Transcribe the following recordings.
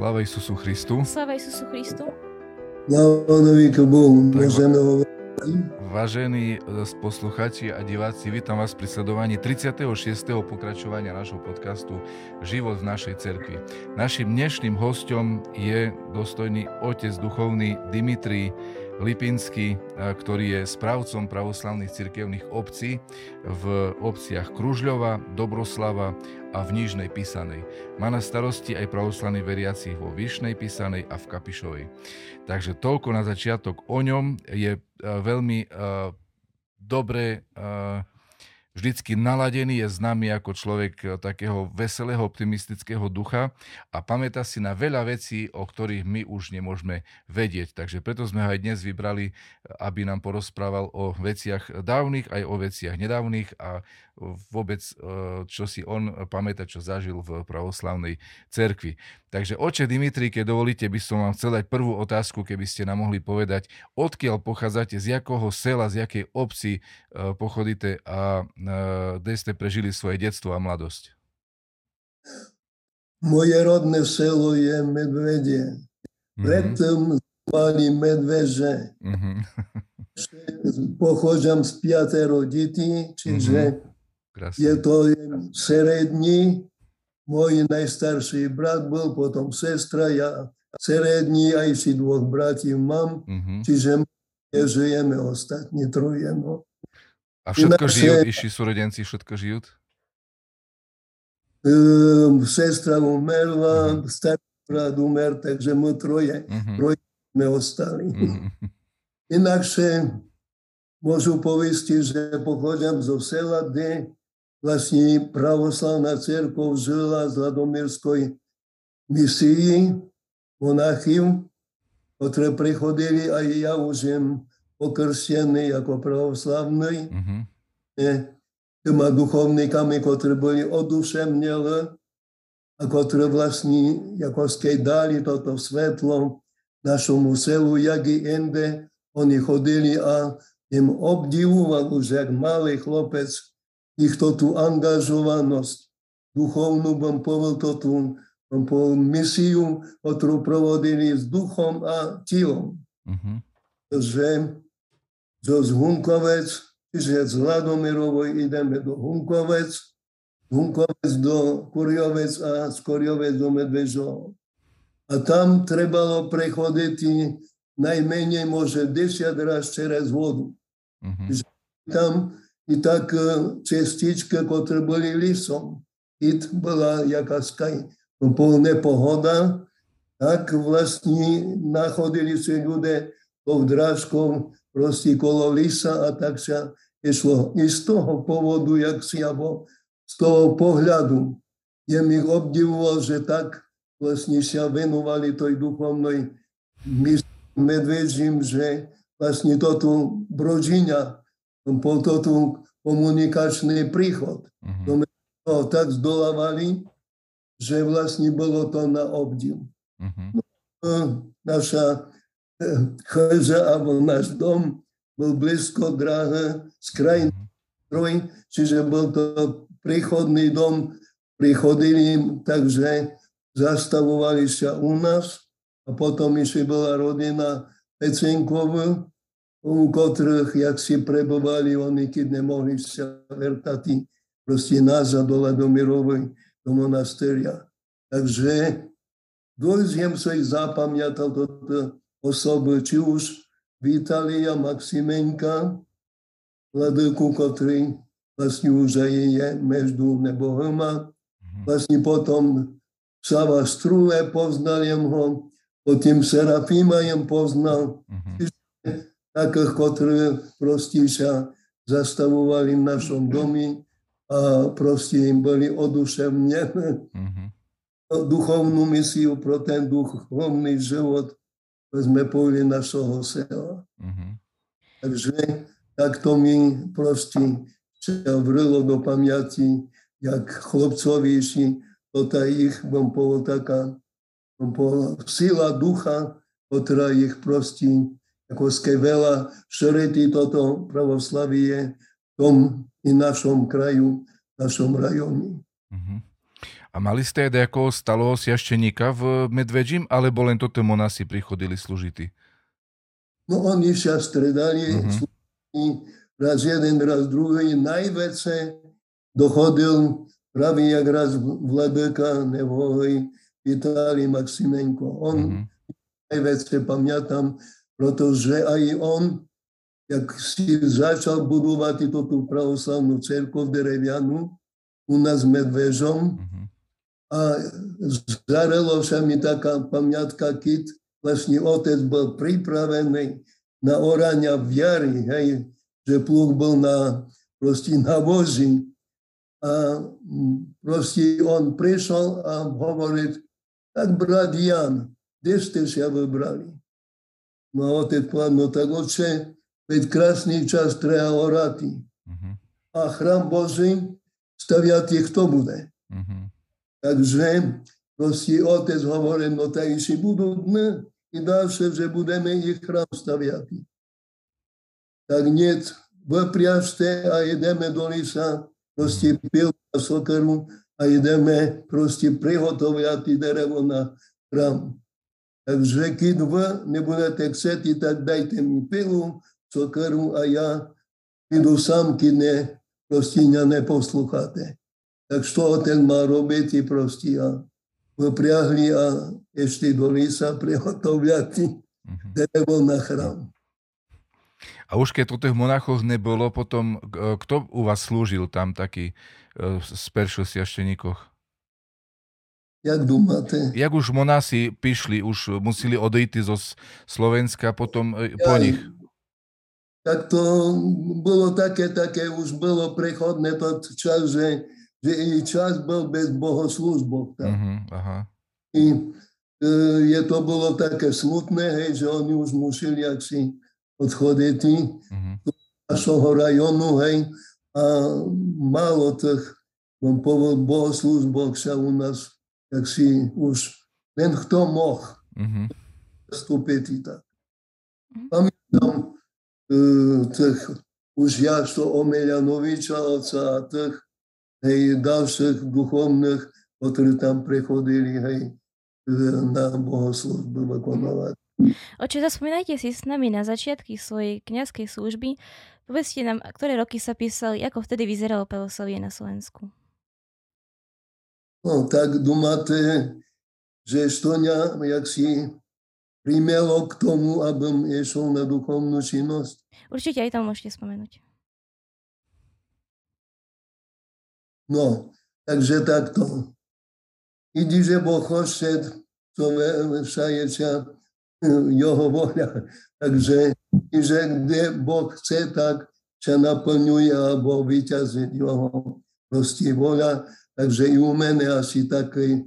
Sláva Isusu Christu. Sláva Isusu Christu. Sláva Bohu. Hovoriť. Vážení e, posluchači a diváci, vítam vás pri sledovaní 36. pokračovania nášho podcastu Život v našej cerkvi. Našim dnešným hostom je dostojný otec duchovný Dimitri Lipinský, ktorý je správcom pravoslavných cirkevných obcí v obciach Kružľova, Dobroslava a v Nižnej Písanej. Má na starosti aj pravoslavných veriacich vo Vyšnej Písanej a v Kapišovej. Takže toľko na začiatok o ňom. Je veľmi dobré vždycky naladený, je známy ako človek eh, takého veselého, optimistického ducha a pamätá si na veľa vecí, o ktorých my už nemôžeme vedieť. Takže preto sme ho aj dnes vybrali, eh, aby nám porozprával o veciach dávnych, aj o veciach nedávnych a vôbec, eh, čo si on pamätá, čo zažil v pravoslavnej cerkvi. Takže oče Dimitri, keď dovolíte, by som vám chcel dať prvú otázku, keby ste nám mohli povedať, odkiaľ pochádzate, z jakého sela, z jakej obci pochodíte a kde ste prežili svoje detstvo a mladosť. Moje rodné selo je Medvedie. Mm-hmm. Predtým zvali Medveže. Mm-hmm. Pochodžam z piatero detí, čiže mm-hmm. je to srední. Môj najstarší brat bol, potom sestra, ja srední, aj si dvoch bratí mám, mm-hmm. čiže žijeme ostatní troje. No. A všetko Ináč, žijú, iši súrodenci, všetko žijú? Um, sestra umerla, uh-huh. starý brat umer, takže my troje, uh-huh. troje sme ostali. Uh-huh. Inakšie môžu povieť, že pochodím zo sela, kde vlastne pravoslavná církev žila z Ladomírskoj misii monachim, ktoré prichodili aj ja už pokrstený ako pravoslavný, mm-hmm. tými duchovníkami, ktorí boli oduševnili a ktorí vlastne ako skej dali toto svetlo našemu selu, jak i inde. Oni chodili a im obdivoval už, jak malý chlopec, týchto tú angažovanosť duchovnú, bom povedal to tú bom misiu, ktorú provodili s duchom a telom. Mm-hmm. Že z Hunkovec, čiže z Hladomirovoj ideme do Hunkovec, Hunkovec do Kuriovec a z Kuriovec do Medvežov. A tam trebalo prechodiť najmenej môže 10 raz cez vodu. Mm-hmm. Tam i tak e, cestička, ktoré boli lisom, i bola jaká plná pohoda, tak vlastne nachodili si ľudia pod drážkou proste kolo lisa a tak sa išlo. I z toho povodu, jak si alebo z toho pohľadu, je mi obdivoval, že tak vlastne sa venovali toj duchovnej medvedžím, že vlastne toto brožíňa, bol toto komunikačný príchod. Mm-hmm. To tak zdolávali, že vlastne bolo to na obdiv. Mm-hmm. No, naša Chojza alebo náš dom bol blízko dráhe z krajiny Troj, čiže bol to príchodný dom, prichodili, takže zastavovali sa u nás a potom ešte bola rodina Pecenková, u ktorých, jak si prebovali, oni keď nemohli sa vrtať proste nazad do Ladomirovej do monasteria. Takže dôjsť som si zapamiatal toto osoby, či už Vitalia Maximenka, vladyku, ktorý vlastne už aj je medzi nebohama. Mhm. Vlastne potom Sava Strule poznal jem ho, potom Serafima jem poznal. Mm-hmm. Takých, ktorí proste sa zastavovali v našom domi a proste im boli oduševnené duchovnú misiu pro ten duchovný život sme povili našho sela. Mm-hmm. Takže takto mi proste vrilo do pamäti, jak chlopcovi išli, toto ich, bom povedal, taká bom povedal, sila ducha, ktorá ich proste ako veľa šeretí toto pravoslavie v tom i našom kraju, našom rajone. Mm-hmm. A mali ste aj nejakého stalo siašteníka v Medvedžim, alebo len toto monasi prichodili služity? No oni sa stredali, uh-huh. raz jeden, raz druhý. Najväčšie dochodil pravý jak raz Vladeka nebo Vitali Maximenko. On uh-huh. najväčšie pamätám, pretože aj on, jak si začal budovať tú pravoslavnú cerkov derevianu u nás Medvežom, uh-huh a zarelo sa mi taká pamiatka, keď vlastne otec bol pripravený na orania v jari, hej, že pluh bol na, proste na vozi. A proste on prišiel a hovorí, tak brat Jan, kde ste sa vybrali? No a otec povedal, no tak oče, veď krásny čas treba orati. Uh-huh. A chrám Boží staviať kto bude? Uh-huh. Takže proste otec hovorí, no si budú dny i ďalšie, že budeme ich chrám staviať. Tak nie, vypriažte a ideme do lisa, proste pil a sokeru a ideme proste prihotoviať derevo na chrám. Takže keď vy nebudete chceti, tak dajte mi pilu, sokeru a ja idu sám, keď ne, proste neposlucháte. Tak čo ten má robiť proste a vypriahli a ešte do lisa prehotovľati mm-hmm. drevo na chrám. A už keď to tých monachoch nebolo, potom kto u vás slúžil tam taký z peršov siašteníkoch? Jak dúmate? Jak už monasi pišli, už museli odejти zo Slovenska potom e, po ja, nich? Tak to bolo také, také už bolo prechodné to čas, že že i čas bol bez bohoslúžbov. Uh-huh, aha. I e, je to bolo také smutné, hej, že oni už museli si odchodiť uh-huh. do našho rajonu, hej, a málo tých bohoslúžbov sa u nás, tak si už len kto moh uh-huh. vstúpiť tak. Pamätám e, tých už Jašto Omeľanoviča, oca a tých, hej, ďalších duchovných, ktorí tam prechodili hej, na bohoslužbu vykonovať. Oče, zaspomínajte si s nami na začiatky svojej kniazkej služby. Povedzte nám, ktoré roky sa písali, ako vtedy vyzeralo pelosovie na Slovensku. No, tak dumáte, že to mňa, jak si primelo k tomu, aby išiel na duchovnú činnosť? Určite aj tam môžete spomenúť. No, takže takto. Idi, že Boh hošet, to všajecia jeho voľa. Takže, že kde Boh chce, tak sa naplňuje alebo vyťazí jeho proste voľa. Takže i u mene asi taký,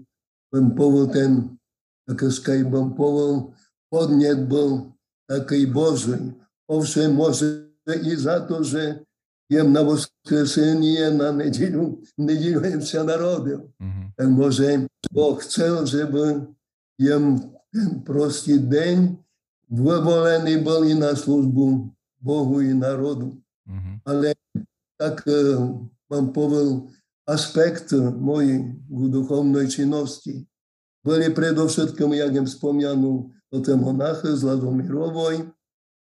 bym povol ten, taký bym povol, podnet bol taký Boží. Ovšem môže i za to, že jem na voskresenie na nedelu, nedelu jem sa narodil. Mm-hmm. Tak môže Boh chcel, żeby jem ten prostý deň vyvolený bol i na službu Bohu i národu. Mm-hmm. Ale tak vám povedal aspekt mojej duchovnej činnosti. Boli predovšetkým, jak jem spomňanú, o ten monachy z Ladomirovoj,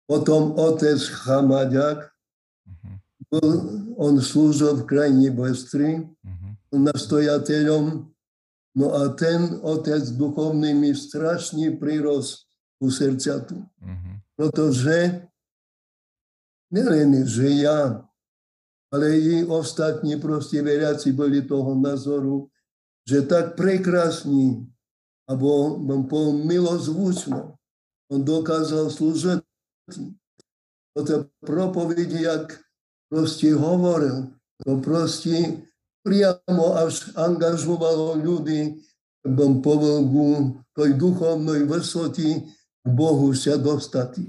potom otec Chamadiak, on slúžil v krajine Bystry, uh-huh. nastojateľom. No a ten otec duchovný mi strašne priros u srdciatu. Uh-huh. Pretože nielen, že ja, ale i ostatní proste veriaci boli toho názoru, že tak prekrásny, alebo mám po milozvučno, on dokázal slúžiť. To propovedi, jak proste hovoril. To proste priamo až angažovalo ľudí, k tej duchovnej vysoty k Bohu sa dostať.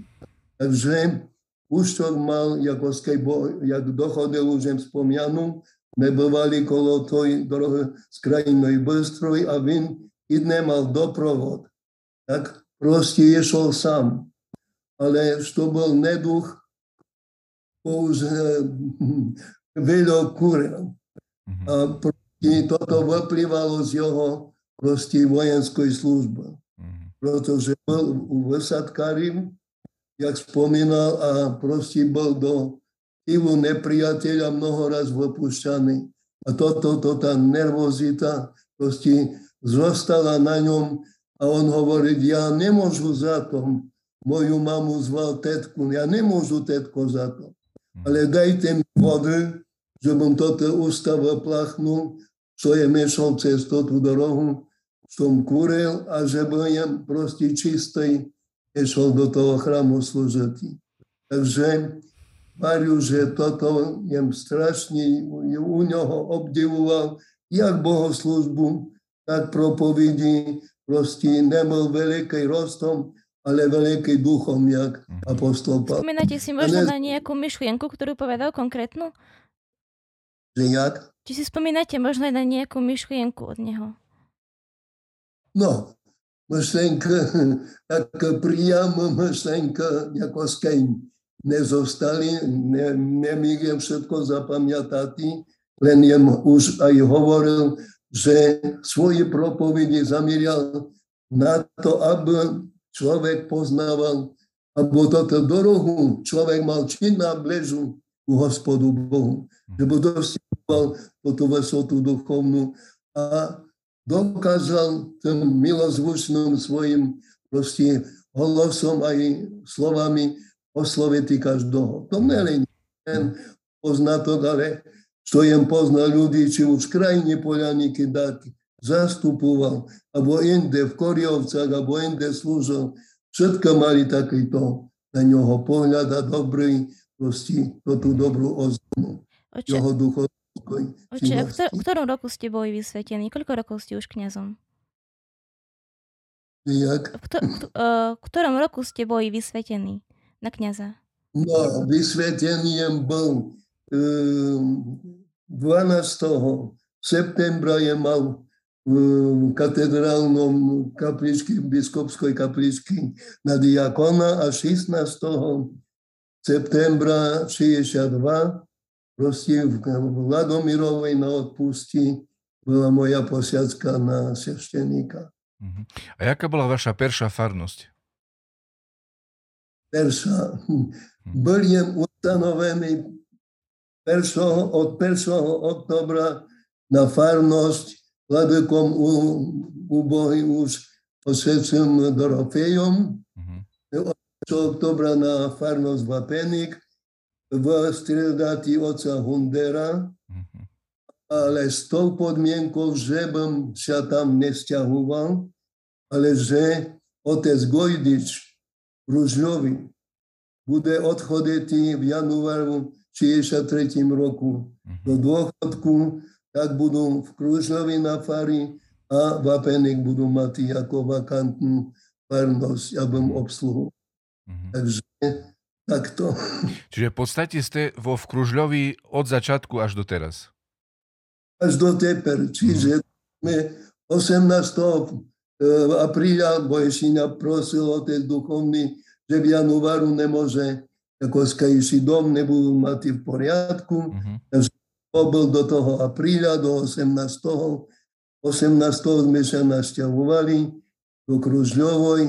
Takže Uštok mal, ako jak dochodil už spomňanú, nebývali kolo tej drohy z krajinej Bystroj a vin i nemal doprovod. Tak proste išiel sám. Ale to bol neduch, už veľa kuril. A I toto vyplývalo z jeho proste vojenskej služby. Mm-hmm. Pretože bol u vysadkári, jak spomínal, a proste bol do ilu nepriateľa mnoho raz vypušťaný. A toto, to, tá nervozita proste zostala na ňom a on hovorí, ja nemôžu za to, moju mamu zval tetku, ja nemôžu tetko za to, ale dajte mi vody, že bym toto ústa vyplachnul, čo je mešal cez tú dorohu, som kuril a že budem proste čistý, išol do toho chrámu služiť. Takže Mariu, že toto jem strašne u neho obdivoval, jak bohoslužbu, tak propovedi, proste nebol veľký rostom, ale veľký duchom, jak mhm. apostol Pavel. Spomínate si možno na nejakú myšlienku, ktorú povedal konkrétnu? Že jak? Či si spomínate možno aj na nejakú myšlienku od neho? No, myšlenka, taká priama myšlenka, ako skejn nezostali, ne, nemôžem všetko zapamätať, len jem už aj hovoril, že svoje propovedi zamieral na to, aby človek poznával, alebo toto dorohu človek mal čin na bležu u hospodu Bohu, že by dosiahol túto vysotu duchovnú a dokázal tým milozvučným svojim proste hlasom aj slovami osloviť každého. To nie len poznatok, ale čo jem poznal ľudí, či už krajine Polianiky dať zastupoval, alebo inde v Koriovcach, alebo inde slúžil. Všetko mali takýto na ňoho pohľad a dobrý, proste, tú dobrú ozvonu. Jeho duchovnú Oče, v, v ktorom roku ste boli vysvetení? Koľko rokov ste už kňazom? Jak? V, to, v, uh, v ktorom roku ste boli vysvetení na kňaza? No, vysvetením bol um, 12. septembra je mal katedrálnom kapličky, biskupskej kapličky na diakona a 16. septembra 62 Proste v Vladomirovej na odpusti bola moja posiacka na svešteníka. Mhm. A jaká bola vaša perša farnosť? Perša. Hm. Bol ustanovený peršoho, od 1. oktobra na farnosť vladykom u, u Bohy už posvedčím Dorofejom. Uh-huh. Od 1. oktobra na farnosť Vapenik v stredati oca Hundera, ale s tou podmienkou, že bym sa tam nesťahoval, ale že otec Gojdič Ružľovi bude odchodiť v januáru 63. roku do dôchodku, tak budú v Kružľovi na fari a Vapenik budú mať ako vakantnú farnosť, aby obsluhu. Mm-hmm. Takže Takto. Čiže v podstate ste vo Vkružľovi od začiatku až do teraz? Až do teper. Čiže mm. 18. apríla Boješina prosil otec duchovný, že v januáru nemôže ako skajší dom nebudú mať v poriadku. Mm-hmm. Takže bol do toho apríla, do 18. 18. sme sa našťavovali do Kružľovoj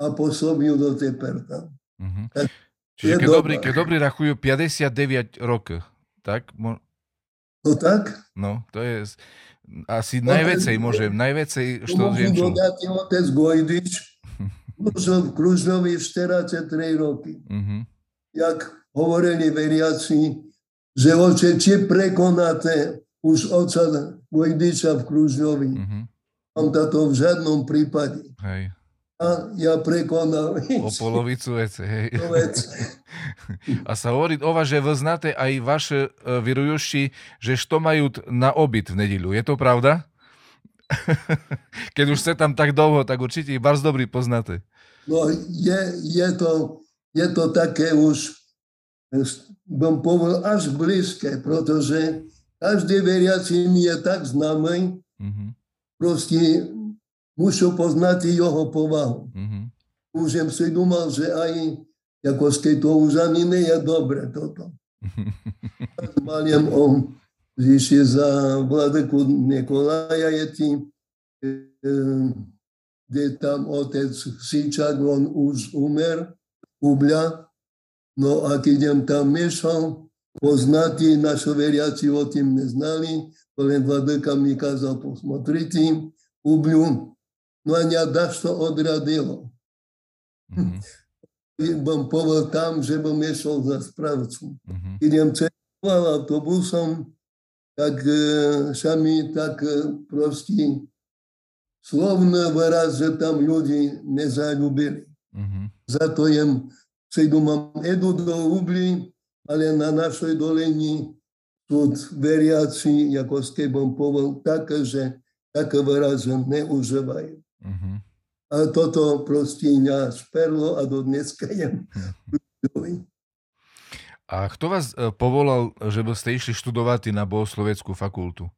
a pôsobil do Teperta. Mm-hmm. Tak Čiže keď dobrý, keď dobrý rachujú 59 rokov, tak? Mo... No tak? No, to je asi no, najvecej môžem, najvecej, što viem čo. otec Gojdič, v Kružnovi 43 roky. Uh-huh. Jak hovorili veriaci, že oče, či prekonáte už oca Gojdiča v Kružnovi. Uh-huh. Mám to v žiadnom prípade. Hej a ja prekonal. O polovicu vece, hej. A sa hovorí o vás, že vy znáte aj vaše virujuši, že što majú na obyt v nedelu. Je to pravda? Keď už ste tam tak dlho, tak určite ich vás dobrý poznáte. No, je, je, to, je to také už, bym povedal až blízke, protože každý veriaci mi je tak známy, mm-hmm. proste musím poznať jeho povahu. Mm-hmm. Už si dúmal, že aj ako skejtoužani ne je dobre toto. Zmaljem on više za vladeku Nikolaja je ti gdje tam otec Sičak, on už umer, ublja, No a keď idem tam myšol, poznatí naši veriaci o tým neznali, len vladyka mi kázal posmotriti, ubľu. No a mňa daš to odradilo. Mm-hmm. Bom povedal tam, že bom išiel za správcu. Mm-hmm. Idem cestoval autobusom, tak sa mi tak proste slovný výraz, že tam ľudí nezalúbili. Mm-hmm. Za to jem, si mám edu do Ubli, ale na našej dolení sú veriaci, ako ste bom povedal, také, že také výrazy neužívajú. Mm-hmm. A toto proste mňa sperlo a do dneska jem. Mm-hmm. A kto vás e, povolal, že ste išli študovať na bohosloveckú fakultu?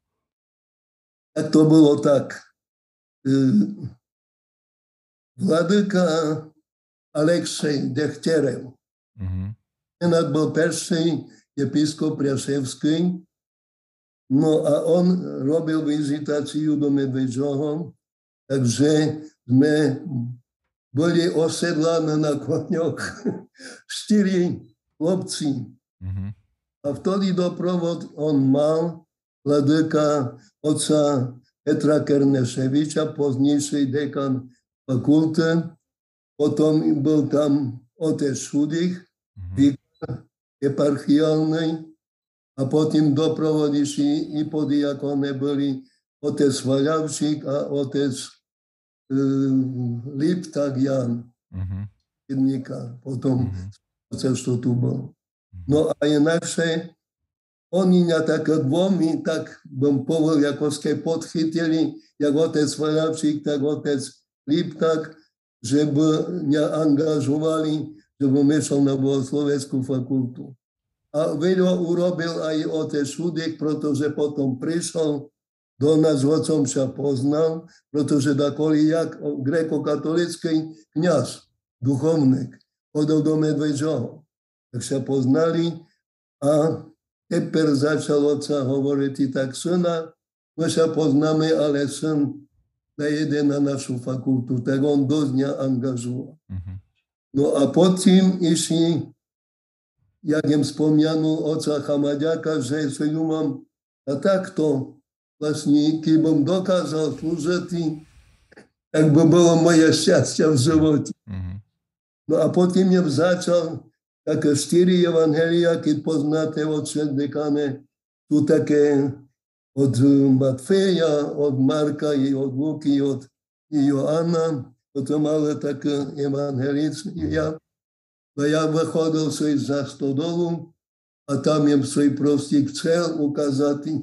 A to bolo tak. E, Vladyka Aleksej Dechterev. Mm-hmm. bol perší episkop Priaševský. No a on robil vizitáciu do Medvedžoho, takže sme boli osedlaní na koňoch štyri chlapci. Mm-hmm. A vtedy doprovod on mal vladyka otca Petra Kerneševiča, pozdniejszy dekan fakulty. Potom byl tam otec Šudich, mm-hmm. eparchiálnej. A potom doprovodíši i podiakone byli otec Vaľavčík a otec uh, Liptak Jan. Mm-hmm. Potom mm-hmm chcel, čo tu bol. No a inakšie, oni mňa tak dvomi, tak bym povedal, ako ste podchytili, jak otec Vaľavčík, tak otec Liptak, že by mňa angažovali, že by išiel na bohosloveckú fakultu. A veľa urobil aj otec Šudek, pretože potom prišiel do nás, otcom sa poznal, pretože dakoli jak grekokatolický kniaz, duchovník chodil do Medvedžoho. Tak sa poznali a teper začal otca hovoriť tak syna, my sa poznáme, ale syn nejde na našu fakultu, tak on dosť mňa angažoval. Mm-hmm. No a potom išli, jak im spomňanul oca Chamaďaka, že sa ju mám a takto vlastne, keď bom dokázal slúžiť, tak by bolo moje šťastie v živote. Mm-hmm. No a potom mne začal také štyri evangelia, keď poznáte od dekane, sú také od Matfeja, od Marka i od Luky, od Joana, potom ale také evangelia. A ja vychodil svoj za stodolu a tam im svoj proste chcel ukázať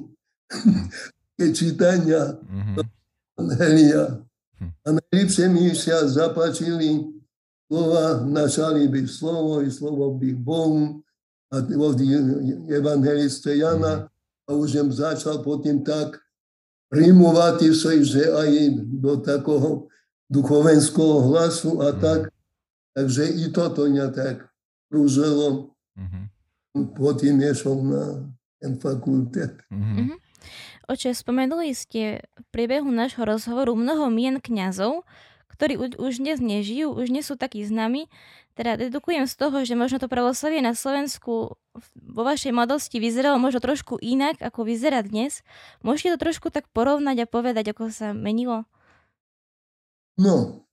tie čítania mm-hmm. evangelia. A najlepšie mi sa zapáčili slova, načali by slovo i slovo by Bohu a od evangeliste Jana a už jem začal potom tak rimovať sa, že aj do takého duchovenského hlasu a tak. Takže i toto mňa tak prúžilo. Mm-hmm. Potom išiel na ten fakultet. Mm-hmm. Oče, spomenuli ste v priebehu nášho rozhovoru mnoho mien kňazov, ktorí už dnes nežijú, už nie sú takí známi. Teda dedukujem z toho, že možno to pravoslavie na Slovensku vo vašej mladosti vyzeralo možno trošku inak, ako vyzerá dnes. Môžete to trošku tak porovnať a povedať, ako sa menilo? No,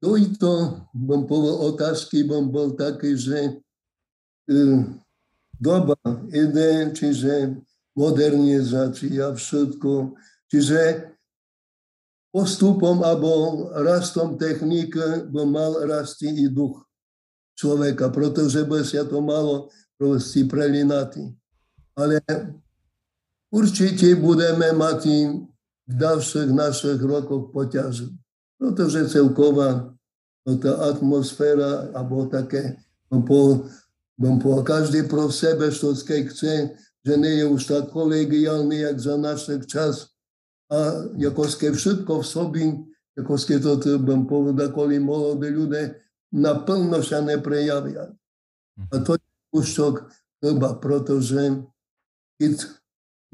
to i to, bom povedal otázky, bom bol taký, že e, doba ide, čiže modernizácia, všetko, čiže postupom alebo rastom techniky by mal rasti i duch človeka, pretože by sa to malo proste prelinati. Ale určite budeme mať v ďalších našich rokoch poťaže, pretože celková tá atmosféra, alebo také, po, po, každý pro sebe, čo chce, že nie je už tak kolegiálny, jak za našich čas, a jakoské všetko v sobi, jakoské to trebam povedať, koli molode ľude naplno sa neprejavia. A to je kúsok treba, pretože keď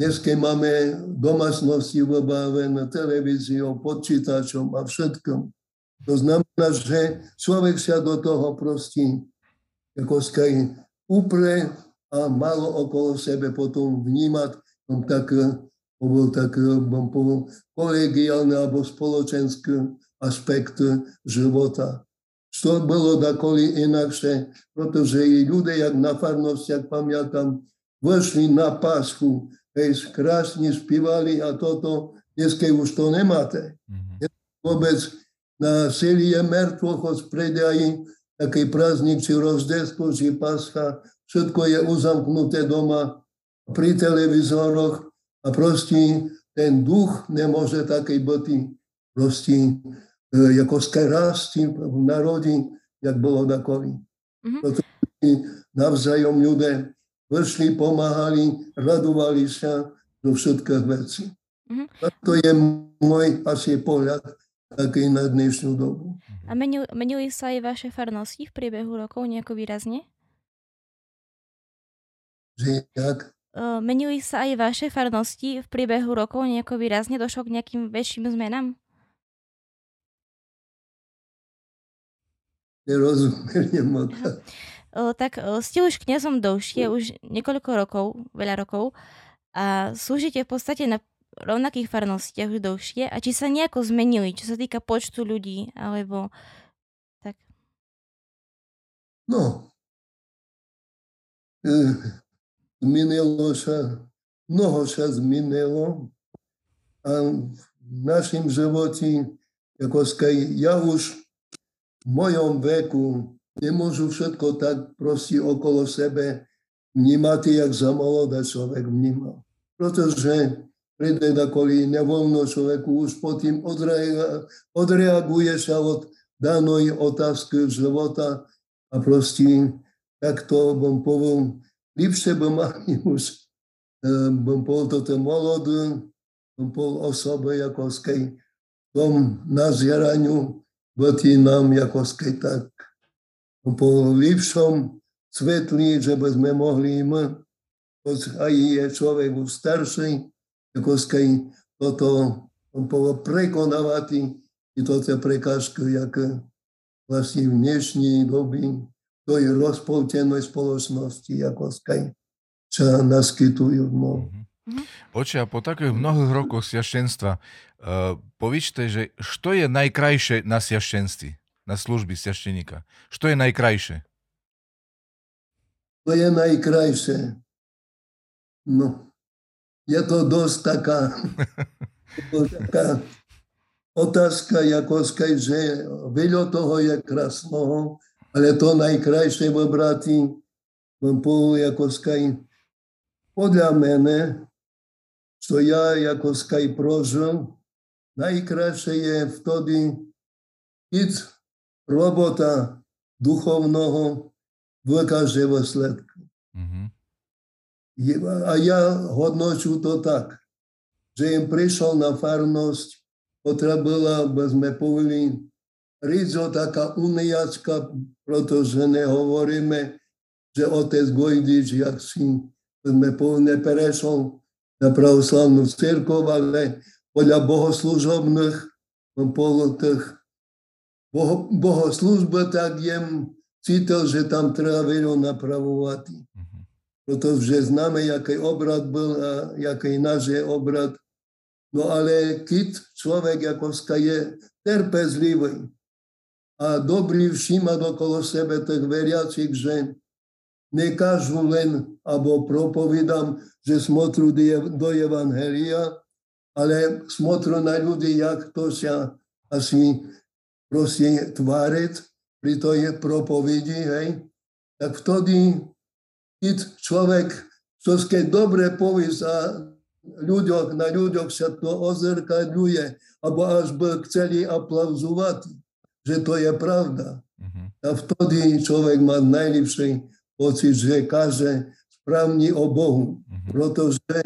dneske máme domácnosti vybavené televíziou, počítačom a všetkom, to znamená, že človek sa do toho prostí, ako skaj upre a malo okolo sebe potom vnímať no tak bol tak bom povedal, kolegiálny alebo spoločenský aspekt života. Što bolo dakoli inakšie, pretože i ľudia, jak na farnostiach, pamätám, vešli na Paschu, hej, krásne spívali a toto, dneska už to nemáte. Mm-hmm. Vôbec na je mŕtvoch od predají, taký prázdnik, či rozdestvo, či Pascha, všetko je uzamknuté doma pri televízoroch a proste ten duch nemôže takej byť proste E, jako skerasti v narodí, jak bolo takový. Mm-hmm. Navzájom ľudia vršli, pomáhali, radovali sa do všetkých vecí. Mm-hmm. To je môj asi pohľad taký na dnešnú dobu. A menili, menili sa aj vaše farnosti v priebehu rokov nejako výrazne? Že jak? Uh, menili sa aj vaše farnosti v priebehu rokov nejako výrazne? Došlo k nejakým väčším zmenám? nerozumiem moc. Tak ste už kňazom dlhšie, už niekoľko rokov, veľa rokov a slúžite v podstate na rovnakých farnostiach už dlhšie a či sa nejako zmenili, čo sa týka počtu ľudí, alebo tak? No, e, zmenilo sa, mnoho sa zmenilo a v našim živote, ako ja už v mojom veku nemôžu všetko tak proste okolo sebe vnímať, jak za mladá človek vnímal. Pretože príde kvôli nevoľno človeku už potom odreaguje sa od danej otázky života a proste takto bom povedal, lepšie by mali už bom povedal toto mladú, bom povedal osobe ako skej tom nazieraniu byti nám ako tak po lepšom svetli, že by sme mohli my, aj je človek už starší, ako skaj toto prekonávať i toto prekážky, jak vlastne v dnešní doby to je rozpoltenej spoločnosti, ako sa naskytujú. No. Oče, a po takých mnohých rokoch sviašenstva, Uh, povíčte, že što je najkrajšie na sviašenství, na služby sviašteníka? Što je najkrajšie? To je najkrajšie. No, je to dosť taká, taká otázka, ako skaj, že veľa toho je krásnoho, ale to najkrajšie vybrati, ako skaj, podľa mene, čo ja ako skaj prožil, najkrajšie je vtedy, keď robota duchovného vykáže výsledky. Mm-hmm. A ja hodnoču to tak, že im prišiel na farnosť, ktorá bola, by sme povedali, rizo taká uniacká, pretože nehovoríme, že otec Gojdič, jak si sme povedali, prešiel na pravoslavnú církov, ale podľa bohoslužobných, podľa tých boho, bohoslužby, tak jem cítil, že tam treba veľa napravovať. Mm-hmm. Pretože známe, jaký obrad byl a jaký náš je obrad. No ale keď človek ako je trpezlivý a dobrý všímať okolo sebe tých veriacich, že nekážu len, alebo propovídam, že smotru do Evangelia, ale smotro na ľudí, jak to sa asi proste tváriť pri tej propovedi, hej, tak vtedy, keď človek keď dobre povie sa ľuďoch, na ľuďoch sa to ozrkadľuje, alebo až by chceli aplauzovať, že to je pravda. Mm-hmm. A vtedy človek má najlepší pocit, že káže správne o Bohu. Mm-hmm. Pretože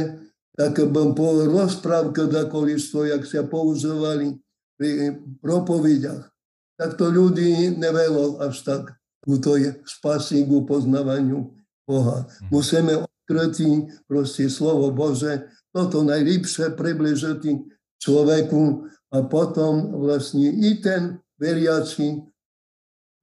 tak bym po rozprávke dakolištvo, jak sa používali pri propovediach, tak to ľudí nevelo až tak ku toj spasi, ku poznávaniu Boha. Mhm. Musíme skrytý, proste slovo Bože, toto najlepšie približiti človeku a potom vlastne i ten veriaci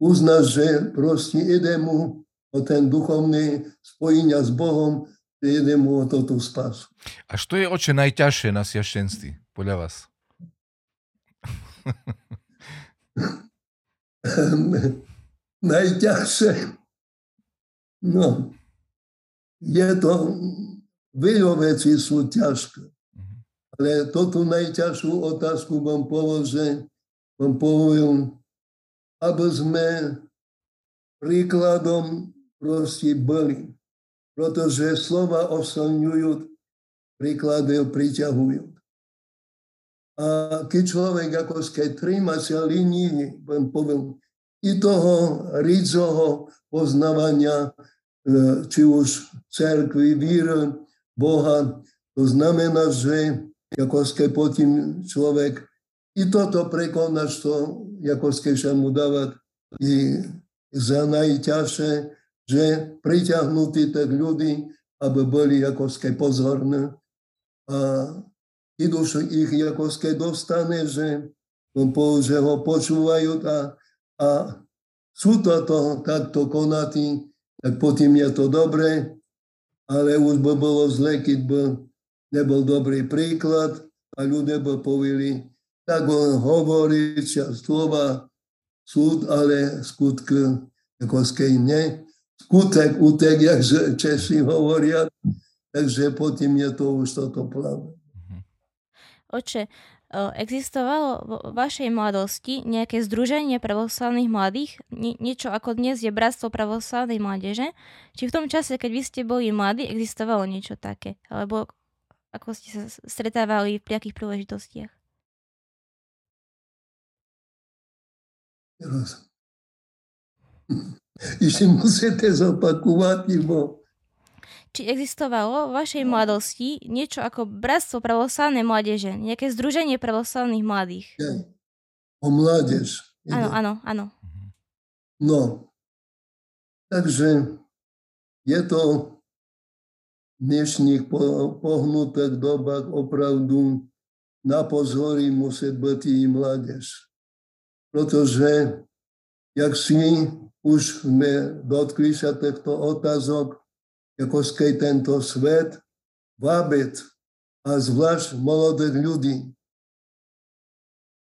uzná, že proste ide mu o ten duchovný spojenia s Bohom, že ide mu o toto spás. A što je oče najťažšie na sviaštenství, podľa vás? najťažšie. No, je to, veľa vecí sú ťažké. Mhm. Ale toto najťažšiu otázku vám položím, vám poviem, aby sme príkladom proste boli. Pretože slova osilňujú, príklady priťahujú. A keď človek ako tríma sa linii, poviem, i toho rídzoho poznávania, e, či už cerkvy, víry, Boha, to znamená, že ako potom človek i toto prekonať, to ako sa mu dávať i za najťažšie, že priťahnutí tak ľudí, aby boli ako pozorní a i dušu ich ako dostane, že, že ho počúvajú a, a sú toto takto konatí, tak potom je to dobré, ale už by bolo zle, keď by nebol dobrý príklad a ľudia by povili, tak on hovorí slova súd, ale skutky ako skej ne. Skutek, utek, jak Češi hovoria, takže potom je to už toto pláne. Oče, existovalo vo vašej mladosti nejaké združenie pravoslavných mladých, Nie, niečo ako dnes je Bratstvo pravoslavnej mládeže? Či v tom čase, keď vy ste boli mladí, existovalo niečo také? Alebo ako ste sa stretávali v nejakých príležitostiach? Ešte musíte zopakovať, bo či existovalo v vašej mladosti niečo ako Bratstvo pravoslavnej mládeže, nejaké združenie pravoslavných mladých? O mládež. Áno, áno, áno. No, takže je to v dnešných pohnutých dobách opravdu na pozory musí byť i mládež. Protože, jak si už sme dotkli sa týchto otázok, ako skej tento svet vábiť a zvlášť mladých ľudí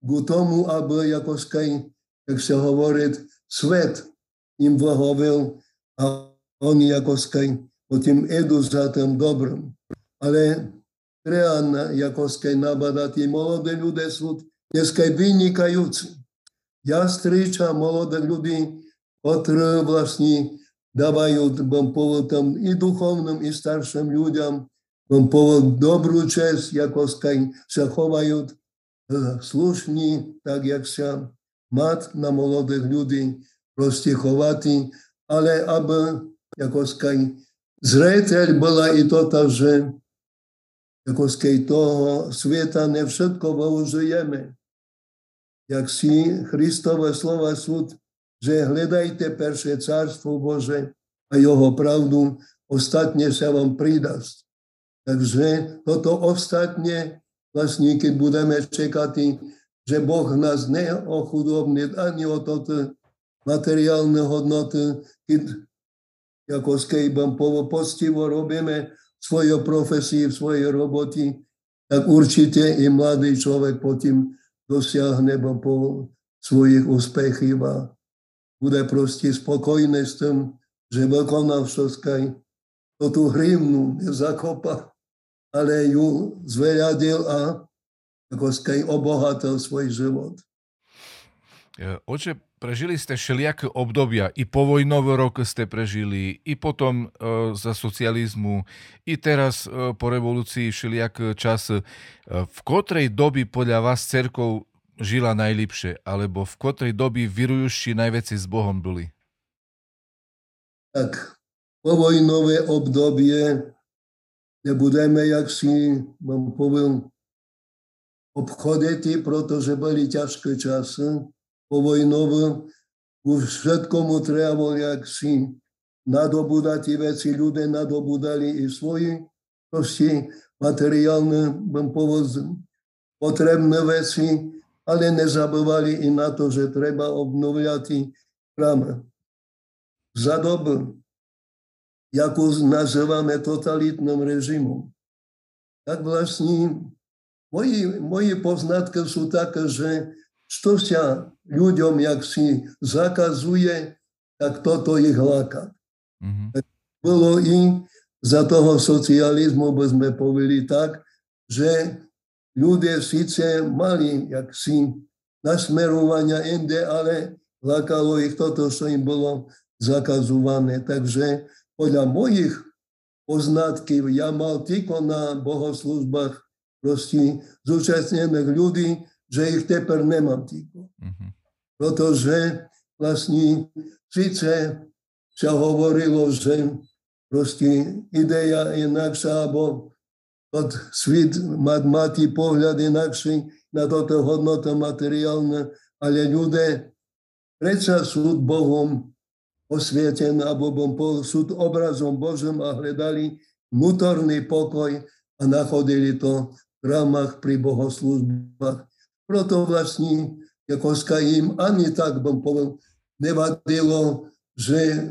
k tomu, aby ako skej, jak sa hovorí, svet im vyhovil a oni ako skej potom idú za tým dobrým. Ale treba ako skej nabadať, tí mladí ľudia sú dneska vynikajúci. Ja stričam mladých ľudí, ktorí vlastne давают вам повод там и духовным, и старшим людям, вам повод добру честь, яко се ховають слушні, так як ся мат на молодих людей прості ховати, але аби яко зритель була і то та вже якось того світа не všetko виужуємо. jak si Kristové slova súd, že hľadajte peršie cárstvo Bože a jeho pravdu, ostatne sa vám pridasť. Takže toto ostatne, vlastne keď budeme čekať, že Boh nás neochudobní ani o toto materiálne hodnoty, keď ako skejbam postivo robíme svoju profesii, v svojej roboti, tak určite i mladý človek potom dosiahne po svojich úspechov bude proste spokojný s tým, že vykonal všetkaj. To tú hrimnu nezakopa, ale ju zveľadil a ako skaj obohatil svoj život. E, oče, prežili ste všelijaké obdobia, i povojnový rok ste prežili, i potom e, za socializmu, i teraz e, po revolúcii všelijak čas. E, v kotrej doby podľa vás cerkov žila najlepšie, alebo v ktorej doby vyrujúši najväčší s Bohom boli? Tak, povojnové obdobie nebudeme, jak si vám poviem, obchoditi, protože byly ťažké časy povojnové. Už všetkomu trebalo, jak si nadobúdať veci, ľudia nadobúdali i svoji proste materiálne, povedal, potrebné veci, ale nezabúvali i na to, že treba obnovľať chrám. Za dobu, ako nazývame totalitným režimom, tak vlastne moji, moji poznatky sú také, že čo sa ľuďom, jak si zakazuje, tak toto ich láka. Mm-hmm. Bolo i za toho socializmu, by sme povedali tak, že ľudia síce mali jak si nasmerovania inde, ale lákalo ich toto, čo im bolo zakazované. Takže podľa mojich poznatkov ja mal tylko na bohoslužbách proste zúčastnených ľudí, že ich teper nemám tylko. Mm-hmm. Protože vlastne síce sa hovorilo, že proste ideja inakšia, alebo od svit mať pohľad inakší na toto hodnoto materiálne, ale ľudia predsa sú Bohom osvietený, alebo sú obrazom Božím a hľadali vnútorný pokoj a nachodili to v rámach pri bohoslužbách. Proto vlastne Jakoska im ani tak, bym povedal, nevadilo, že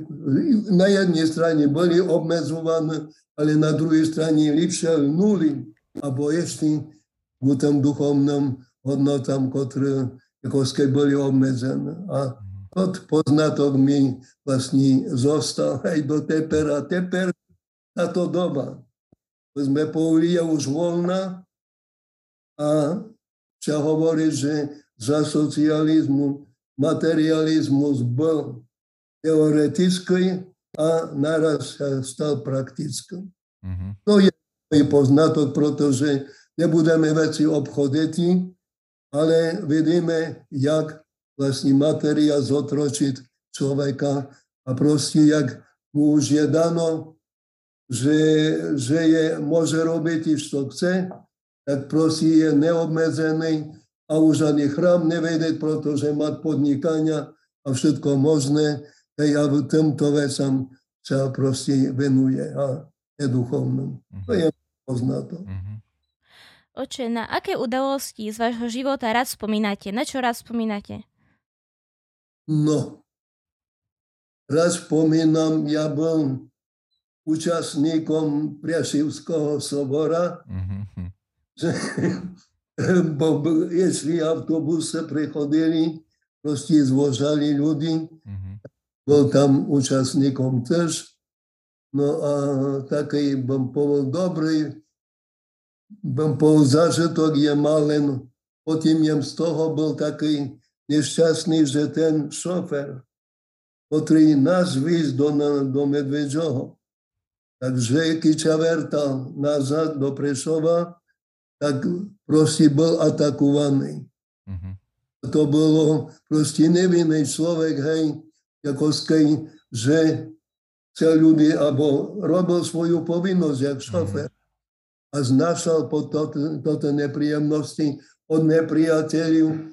na jednej strane boli obmedzované, ale na druhej strane lepšie nuli, alebo ešte v tom duchovnom hodnotám, ktoré Jakoske boli obmedzené. A od poznatok mi vlastne zostal aj do tepera. Teper táto doba. Sme povili, je už voľná a sa hovorí, že za socializmu materializmus bol teoretický a naraz stal praktickým. Mm-hmm. To je môj poznatok, pretože nebudeme veci obchodiť, ale vidíme, jak vlastne materia zotročiť človeka a proste, jak mu už je dano, že, že je, môže robiť, čo chce, tak proste je neobmedzený a už ani chrám nevede, pretože má podnikania a všetko možné, hej, a v tomto vecam sa proste venuje a je duchovnom. To je poznatok. Mm-hmm. Oče, na aké udalosti z vášho života rád spomínate? Na čo rád spomínate? No, raz spomínam, ja bol účastníkom Priašivského sobora, mm-hmm. Že bo jeśli autobusy prichodili, proste zvožali ľudí, mm-hmm. bol tam účastníkom też. No a taký, bym povedal, dobrý, bym povedal, zažitok je mal, len potom jem z toho bol taký nešťastný, že ten šofer, ktorý nás víz do, do Medvedžoho, takže keď sa vertal nazad do Prešova, tak proste bol atakovaný. Mm-hmm. To bolo proste nevinný človek, hej, skej, že chcel ľudí, alebo robil svoju povinnosť, jak mhm. šofer. Mm-hmm. A znašal po toto nepríjemnosti od nepriateľov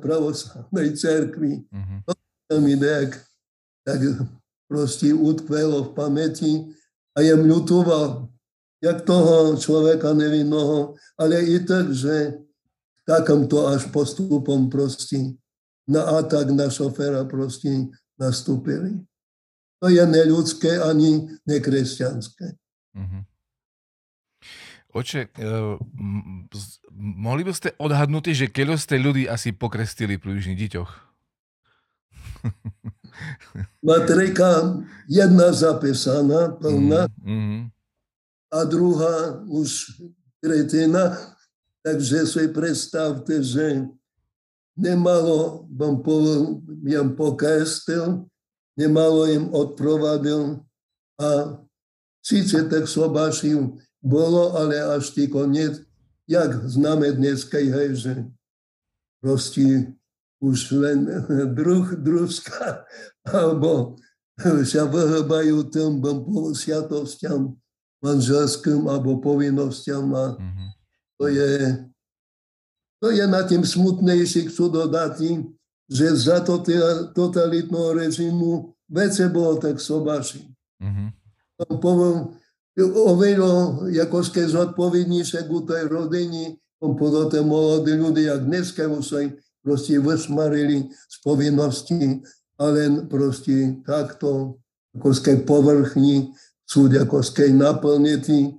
pravoslavnej cerkvi. Mm-hmm. To mi tak, tak proste utkvelo v pamäti a ja ľutoval, jak toho človeka nevinného, ale i tak, že takomto až postupom proste na atak na šoféra proste nastúpili. To je neľudské ani nekresťanské. Mm-hmm. Oče, uh, mohli by ste odhadnúť, že keľo ste ľudí asi pokrestili pri južných deťoch? Matrika jedna zapísaná, plná, mm-hmm. A druhá už tretina. Takže si predstavte, že nemalo, bom povedal, jem pokrestil, nemalo im odprovadil a síce tak sobášil bolo, ale až tí koniec, jak známe dneska, hej, že proste už len druh, družka, alebo sa vyhľabajú tým sviatostiam manželským alebo povinnostiam a mm-hmm. to je to je na tým smutnejšie, chcú dodať, že za to totalitného režimu vece bolo tak sobaši. Mm-hmm. Poviem, oveľa jakožké zodpovednejšie ku tej rodiny, potom tie mladí ľudia, dneska už sa proste vysmarili z povinnosti, ale proste takto, akožké povrchní, sú akožké naplnití.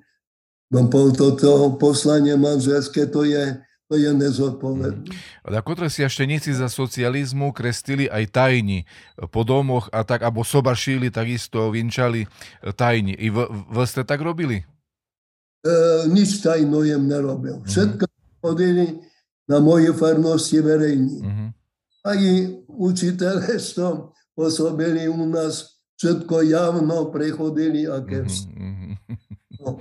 Toto poslanie manželské, to je to je nezodpovedné. A ktoré si štenici za socializmu krestili aj tajni po domoch a tak, abo sobašili, takisto vinčali tajni. I v, v ste tak robili? E, nič tajno jem nerobil. Mhm. Všetko mm-hmm. chodili na moje farnosti verejní. Mm-hmm. Aj učiteľe, čo pôsobili u nás, všetko javno prechodili a mm-hmm. no.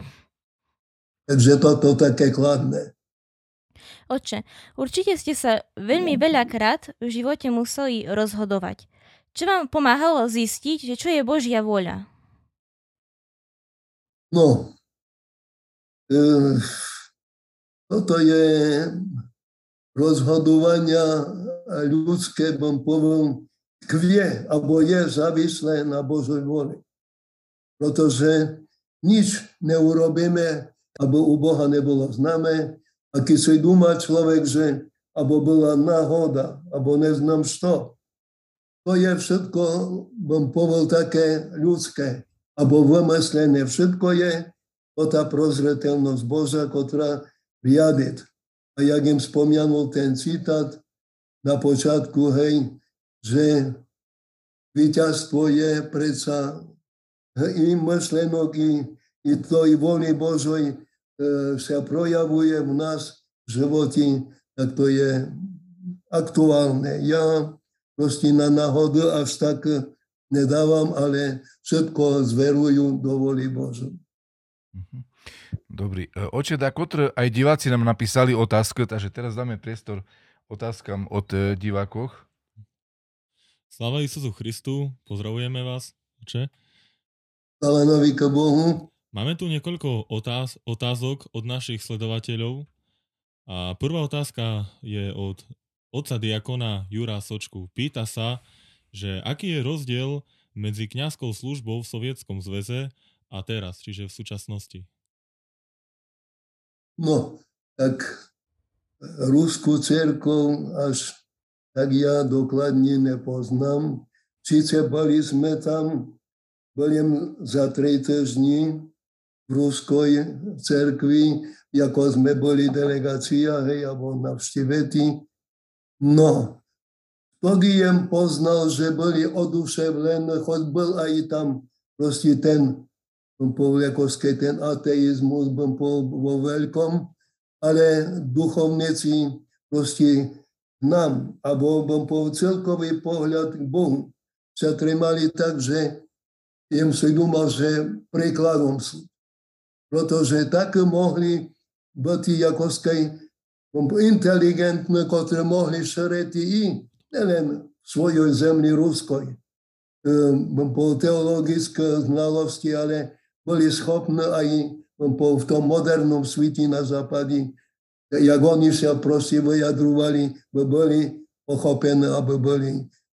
Takže toto také kladné. Oče, určite ste sa veľmi veľakrát v živote museli rozhodovať. Čo vám pomáhalo zistiť, že čo je Božia voľa? No, e, toto je rozhodovania ľudské, bom poviem, kvie, alebo je závislé na Božej voli. Protože nič neurobíme, aby u Boha nebolo známe, a keď si dúma človek, že abo bola náhoda, abo neznám čo, to je všetko, bom povedal, také ľudské, abo vymyslené. Všetko je to tá prozretelnosť Boža, ktorá riadit. A jak im spomenul ten citát na počiatku, hej, že víťazstvo je predsa i myšlenok, i, i to i voli Božoj E, sa projavuje v nás v živote, tak to je aktuálne. Ja proste na náhodu až tak nedávam, ale všetko zverujú do voli Božu. Mhm. Dobrý. E, oče Dakotr, aj diváci nám napísali otázku, takže teraz dáme priestor otázkam od e, divákoch. Sláva Isusu Christu, pozdravujeme vás, oče. Sláva Bohu. Máme tu niekoľko otáz, otázok od našich sledovateľov. A prvá otázka je od otca diakona Jura Sočku. Pýta sa, že aký je rozdiel medzi kňazskou službou v Sovietskom zväze a teraz, čiže v súčasnosti? No, tak Rusku cerkov až tak ja dokladne nepoznám. Sice boli sme tam, boli za tri týždni, v ruskoj cerkvi, ako sme boli delegácia, hej, alebo navštíveti. No, vtedy jem poznal, že boli oduševlené, choď bol aj tam proste ten, poviekovský ten ateizmus, bol vo veľkom, ale duchovníci proste nám, alebo bom po celkový pohľad k Bohu sa trimali tak, že jem si думал, že príkladom sú pretože tak mohli byť jakoskej inteligentné, ktoré mohli šereť i nelen v svojej zemli ruskoj, po teologické znalosti, ale boli schopní aj v tom modernom svete na západe, jak oni sa proste vyjadrovali, by boli pochopené, aby boli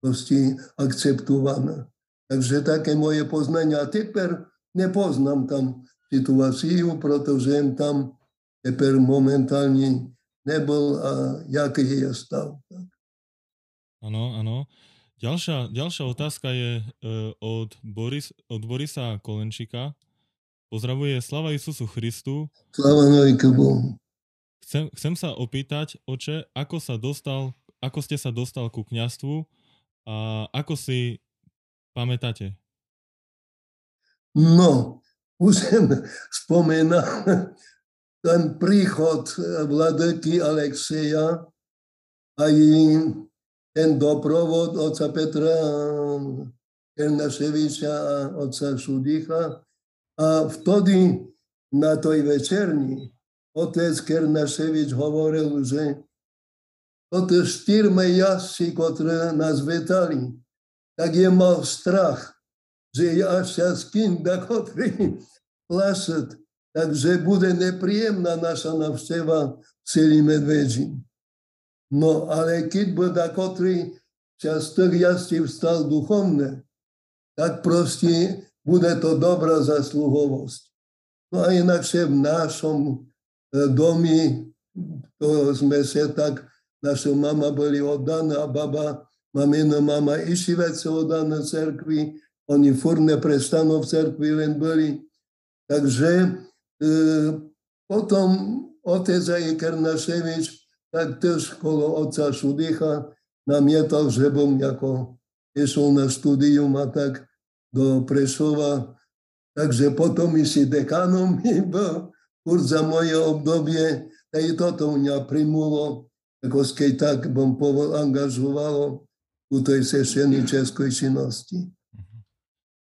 proste akceptované. Takže také moje poznania. A teper nepoznám tam situáciu, pretože tam teper momentálne nebol a jaký je stav. Áno, áno. Ďalšia, ďalšia otázka je e, od, Boris, od Borisa Kolenčika. Pozdravuje Slava Isusu Christu. Slava Bohu. Chcem, chcem sa opýtať, oče, ako sa dostal, ako ste sa dostal ku kňastvu a ako si pamätáte? No, už som spomenal ten príchod vladeky Alexeja a ten doprovod oca Petra Kernaševiča a oca Šudicha. A vtedy na toj večerni otec Kernaševič hovoril, že toto štyrme jazdci, ktoré nás vetali, tak je mal strach, že ja s kým dakotri plásať, takže bude nepríjemná naša navšteva celý medvedží. No ale keď bude dakotri čas tých jazdí vstal duchovne, tak proste bude to dobrá zasluhovosť. No a inakšie v našom e, domi, to sme sa tak, naša mama boli oddaná, baba, mamina mama išli veci oddané cerkvi, oni furt neprestanú v cerkvi len boli. Takže e, potom otec aj Kernaševič tak tiež kolo otca Šudicha namietal, že bom ako išiel na štúdium a tak do Prešova. Takže potom si dekanom bol kurz za moje obdobie. A i toto mňa primulo, ako skej tak bom angažovalo u tej sešeničeskej činnosti.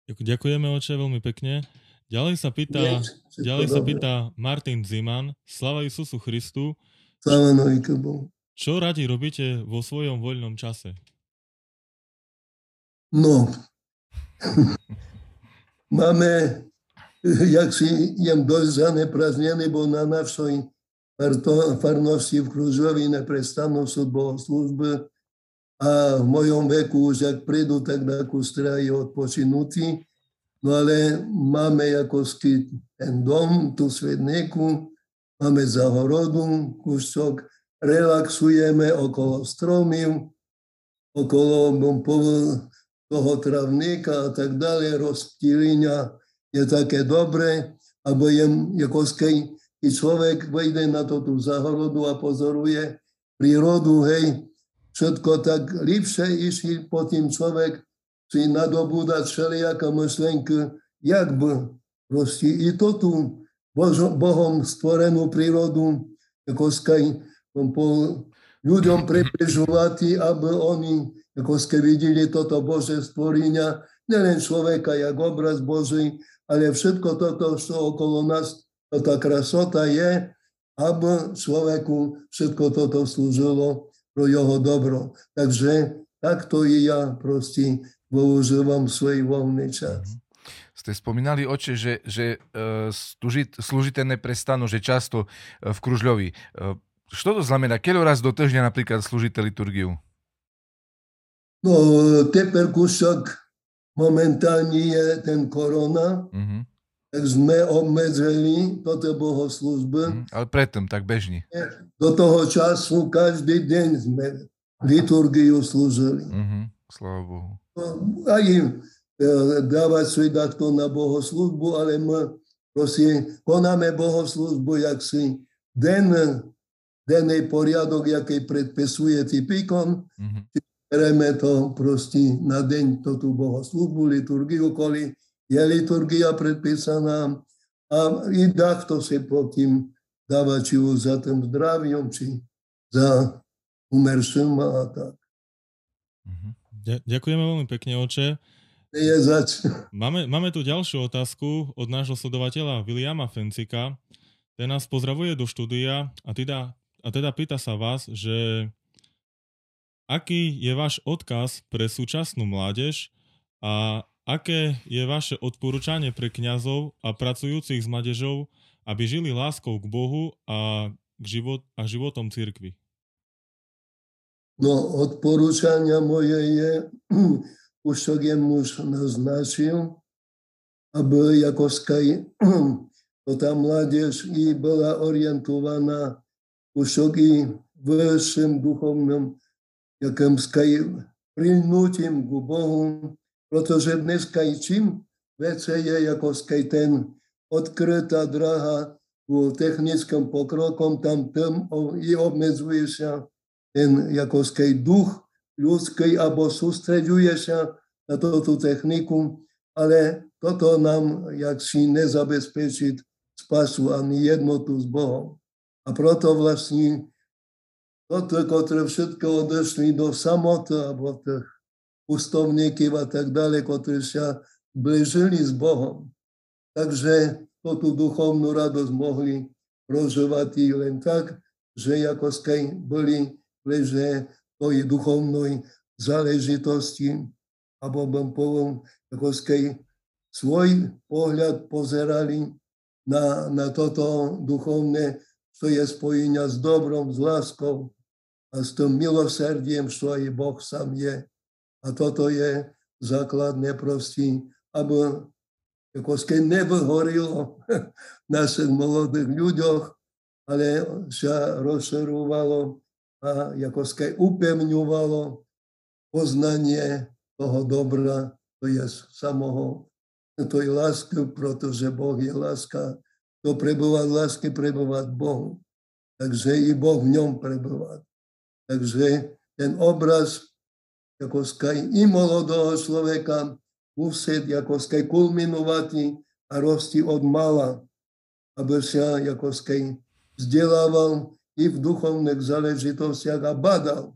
Ďakujeme, oče, veľmi pekne. Ďalej sa pýta, Nie, ďalej sa pýta Martin Ziman, Slava Isusu Christu. Slava Bohu. Čo radi robíte vo svojom voľnom čase? No, máme, jak si jem dosť zanepraznený, bo na našej farnosti v Kružovi neprestanú sú bohoslužby a v mojom veku už ak prídu, tak na kustraji odpočinutí. No ale máme ako ten dom, tú svedníku, máme zahorodu, kúsok, relaxujeme okolo stromy, okolo toho travníka a tak ďalej, rozptýlenia je také dobré, alebo je jakoskej, keď človek vejde na to tú zahorodu a pozoruje prírodu, hej, všetko tak lepšie išli po tým človek si nadobúdať všelijaké myšlenky, jak by proste i to tu Bohom stvorenú prírodu, ako skaj po ľuďom preprežovať, aby oni ako ste videli toto Bože stvorenia, nielen človeka, jak obraz Boží, ale všetko toto, čo okolo nás, tá krasota je, aby človeku všetko toto slúžilo pro jeho dobro. Takže takto i ja proste používam svoj voľný čas. Mm-hmm. Ste spomínali, oče, že, že uh, slúžite neprestanú, že často uh, v Kružľovi. Uh, što to znamená? Keď raz do týždňa napríklad slúžite liturgiu? No, teper kúsok momentálne je ten korona, mm-hmm. tak sme obmedzili toto bohoslužby. Mm, ale predtým tak bežne. Do toho času každý deň sme liturgiu slúžili. Mm-hmm. Sláva Bohu. Aj im e, dávať svedakto na bohoslužbu, ale my prosím, konáme bohoslužbu, jak si den, denný poriadok, jaký predpisuje typikon, mm-hmm. Bereme to proste na deň to tú bohoslužbu, liturgiu, koli je liturgia predpísaná a i takto si potom dáva či už za tým zdraviom, či za umerším a tak. Mm-hmm. Ďakujeme veľmi pekne, oče. Je zač. Máme, máme tu ďalšiu otázku od nášho sledovateľa Williama Fencika. Ten nás pozdravuje do štúdia a teda, a teda pýta sa vás, že aký je váš odkaz pre súčasnú mládež a aké je vaše odporúčanie pre kňazov a pracujúcich s mládežou, aby žili láskou k Bohu a k život, a životom cirkvi? No odporúčania moje je, už to je muž naznačil, aby ako skaj, to tá mládež i bola orientovaná už i vyšším duchovnom jakým skaj prilnutím k Bohu, protože dneska i čím vece je ako skaj ten odkrytá draha ku technickým pokrokom, tam tým i obmedzuje sa ten jakoskej duch ľudský, alebo sústreďuje sa na túto techniku, ale toto nám jak si nezabezpečiť spasu ani jednotu s Bohom. A proto vlastne toto, ktoré všetko odešli do samoty, alebo tých pustovníkov a tak ďalej, ktorí sa blížili s Bohom. Takže tú duchovnú radosť mohli prožívať len tak, že ako skaj boli leže toj duchovnej záležitosti, alebo bym povedal, ako skej svoj pohľad pozerali na, na toto duchovné, čo je spojenia s dobrom, s láskou a s tým milosrdiem, čo aj Boh sám je. A toto je základné proste, aby jakože nevyhorilo v našich mladých ľuďoch, ale sa rozširovalo a jakože upevňovalo poznanie toho dobra, to je samého, to je láska, protože Boh je láska. To prebovať lásky, prebovať Bohu. Takže i Boh v ňom prebovať. Takže ten obraz jakoskaj imalo do človeka musí jakoskaj kulminovati a rosti od mala, aby sa jakoskaj vzdelával i v duchovných záležitostiach a badal.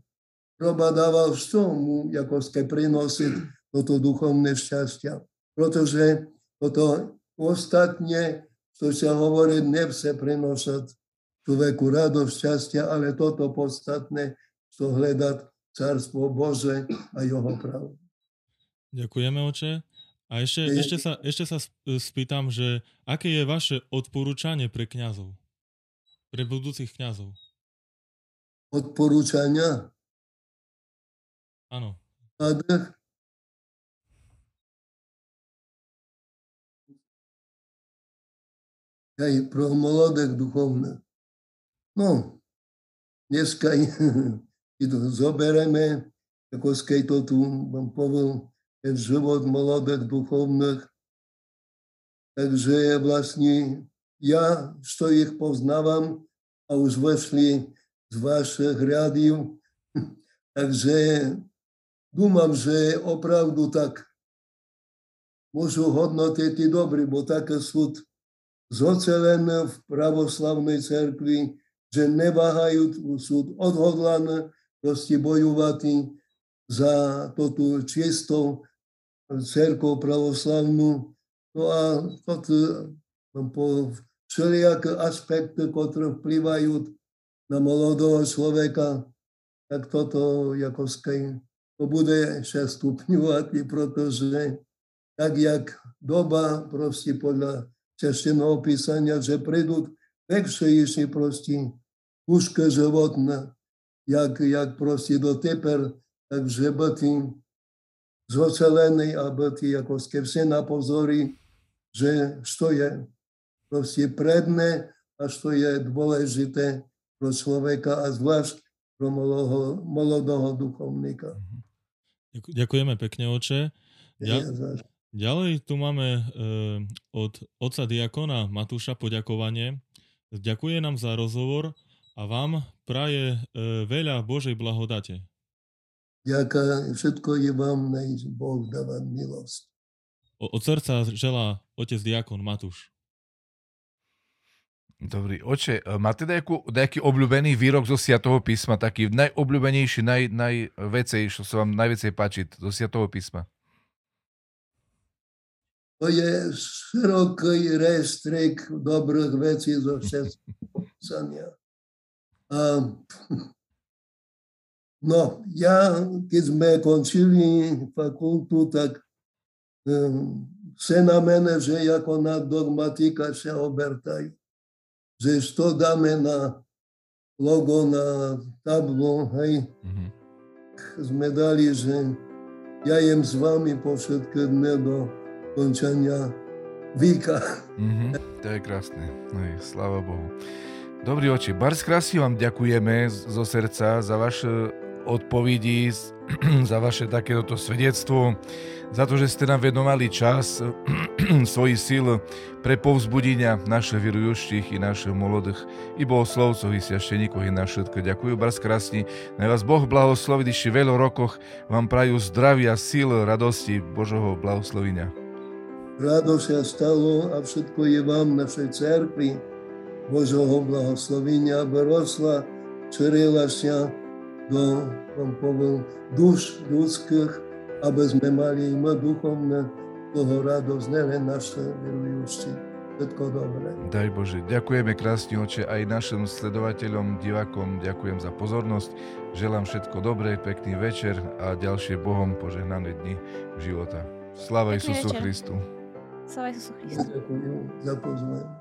Probadával, čo mu jakoskaj prinosiť toto duchovné šťastia. Protože toto ostatne, čo sa hovorí, nevse prinošať človeku radosť, šťastia, ale toto podstatné, čo hľadať Carstvo Bože a jeho pravdu. Ďakujeme, oče. A ešte, je, ešte, sa, ešte sa spýtam, že aké je vaše odporúčanie pre kňazov? Pre budúcich kňazov? Odporúčania? Áno. Mladých? Aj pro mladých duchovných. No, dneska zoberieme, ako skej to tu vám povedal, ten život mladých duchovných. Takže vlastne ja, čo ich poznávam a už vešli z vašich riadív, takže dúmam, že opravdu tak môžu hodnotiť i dobrí, bo také sú zocelené v pravoslavnej cerkvi, že neváhajú, sú odhodlané proste bojovať za toto čistou cerkou pravoslavnú. No a toto po všelijaké aspekty, ktoré vplyvajú na mladého človeka, tak toto ako to bude sa stupňovať, pretože tak jak doba proste podľa češteného písania, že prídu väčšie proste puška životná, jak, jak proste do teper, takže byť zocelený a byť ako все na pozori, že čo je proste predné a čo je dôležité pro človeka a zvlášť pro molodého, molodého duchovníka. Ďakujeme pekne, oče. Ďa, ďalej tu máme e, od oca diakona Matúša poďakovanie. Ďakuje nám za rozhovor a vám praje e, veľa Božej blahodate. Ďaká, všetko je vám, nech Boh dáva milosť. O, od srdca želá otec diakon Matúš. Dobrý. Oče, e, máte nejakú, nejaký obľúbený výrok zo Siatého písma, taký najobľúbenejší, naj, najvecej, čo sa vám najvecej páči zo Siatého písma? To je široký restrik dobrých vecí zo všetkého písania. A, no, ja, keď sme končili fakultu, tak um, se na mene, že ako na dogmatika sa obertajú. Že to dáme na logo na tablo, hej. Mm-hmm. Sme dali, že ja jem s vami po všetké dne do končania víka. Mm-hmm. To je krásne. Hej, sláva Bohu. Dobrý oči, Bars krásne vám ďakujeme zo srdca za vaše odpovedi, za vaše takéto svedectvo, za to, že ste nám venovali čas svojich síl pre povzbudenia naše vyrujúštich i našich molodých i bohoslovcov i sviašteníkov i na všetko. Ďakujem Bars. Naj vás Boh blahosloviť ešte veľa rokoch. Vám prajú zdravia, síl, radosti, Božoho blahoslovenia. Radosť sa stalo a všetko je vám našej cerkvi Božoho blahoslovenia, aby rosla, čerila sa do povedal, duš ľudských, aby sme mali my duchovné toho radosť, nelen naše verujúci. Všetko dobré. Daj Bože, ďakujeme krásne oče aj našim sledovateľom, divakom, ďakujem za pozornosť, želám všetko dobré, pekný večer a ďalšie Bohom požehnané dni života. Sláva Isusu Christu. Sláva Isusu Christu. Ďakujem za pozornosť.